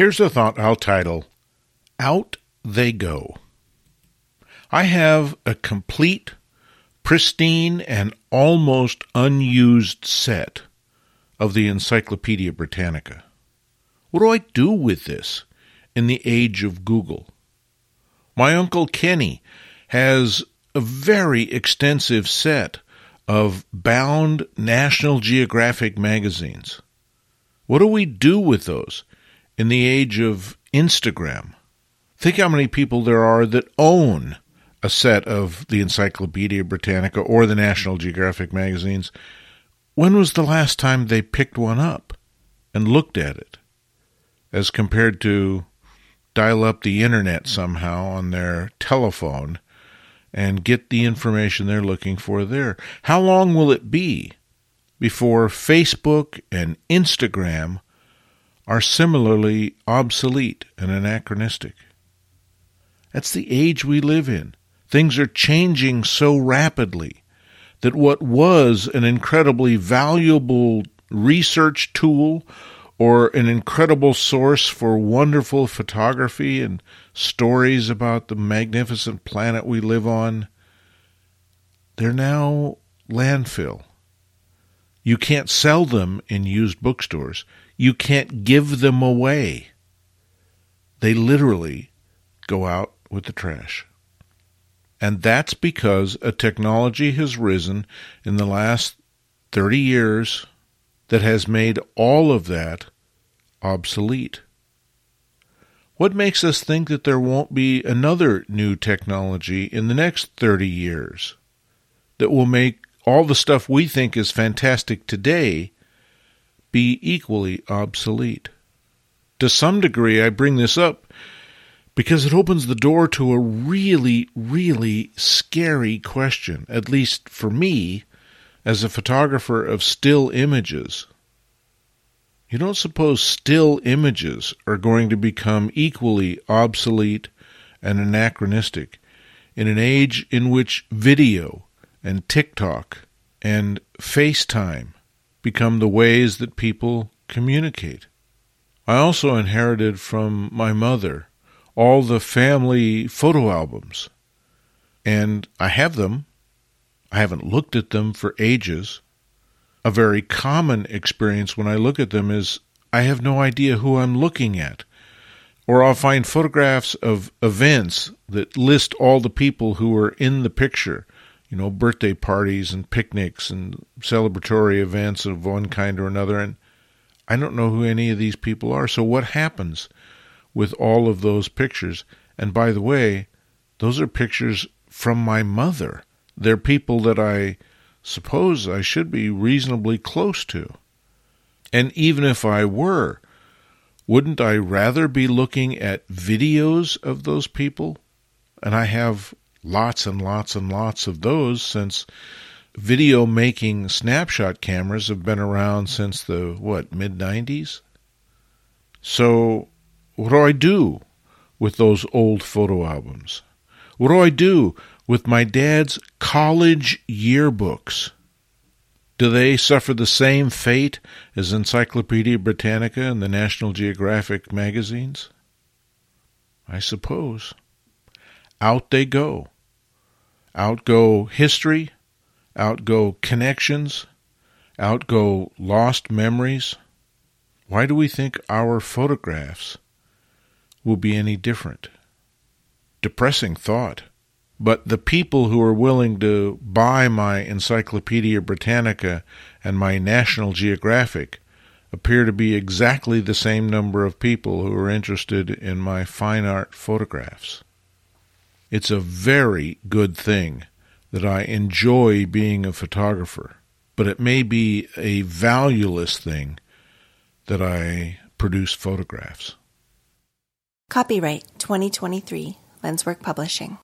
Here's a thought I'll title Out They Go. I have a complete, pristine, and almost unused set of the Encyclopedia Britannica. What do I do with this in the age of Google? My Uncle Kenny has a very extensive set of bound National Geographic magazines. What do we do with those in the age of Instagram? Think how many people there are that own a set of the Encyclopedia Britannica or the National Geographic magazines. When was the last time they picked one up and looked at it? As compared to dial up the internet somehow on their telephone and get the information they're looking for there. How long will it be before Facebook and Instagram are similarly obsolete and anachronistic? That's the age we live in. Things are changing so rapidly that what was an incredibly valuable research tool or an incredible source for wonderful photography and stories about the magnificent planet we live on, they're now landfill. You can't sell them in used bookstores. You can't give them away. They literally go out with the trash. And that's because a technology has risen in the last 30 years that has made all of that obsolete. What makes us think that there won't be another new technology in the next 30 years that will make all the stuff we think is fantastic today be equally obsolete? To some degree, I bring this up because it opens the door to a really, really scary question, at least for me, as a photographer of still images. You don't suppose still images are going to become equally obsolete and anachronistic in an age in which video and TikTok and FaceTime become the ways that people communicate. I also inherited from my mother all the family photo albums. And I have them. I haven't looked at them for ages. A very common experience when I look at them is I have no idea who I'm looking at. Or I'll find photographs of events that list all the people who were in the picture, you know, birthday parties and picnics and celebratory events of one kind or another. And I don't know who any of these people are. So what happens? with all of those pictures. And by the way, those are pictures from my mother. They're people that I suppose I should be reasonably close to. And even if I were, wouldn't I rather be looking at videos of those people? And I have lots and lots and lots of those since video making snapshot cameras have been around since the what mid 90s so what do I do with those old photo albums? What do I do with my dad's college yearbooks? Do they suffer the same fate as Encyclopedia Britannica and the National Geographic magazines? I suppose. Out they go. Out go history, outgo connections, outgo lost memories. Why do we think our photographs will be any different. Depressing thought. But the people who are willing to buy my Encyclopedia Britannica and my National Geographic appear to be exactly the same number of people who are interested in my fine art photographs. It's a very good thing that I enjoy being a photographer, but it may be a valueless thing that I produce photographs. Copyright 2023 Lenswork Publishing.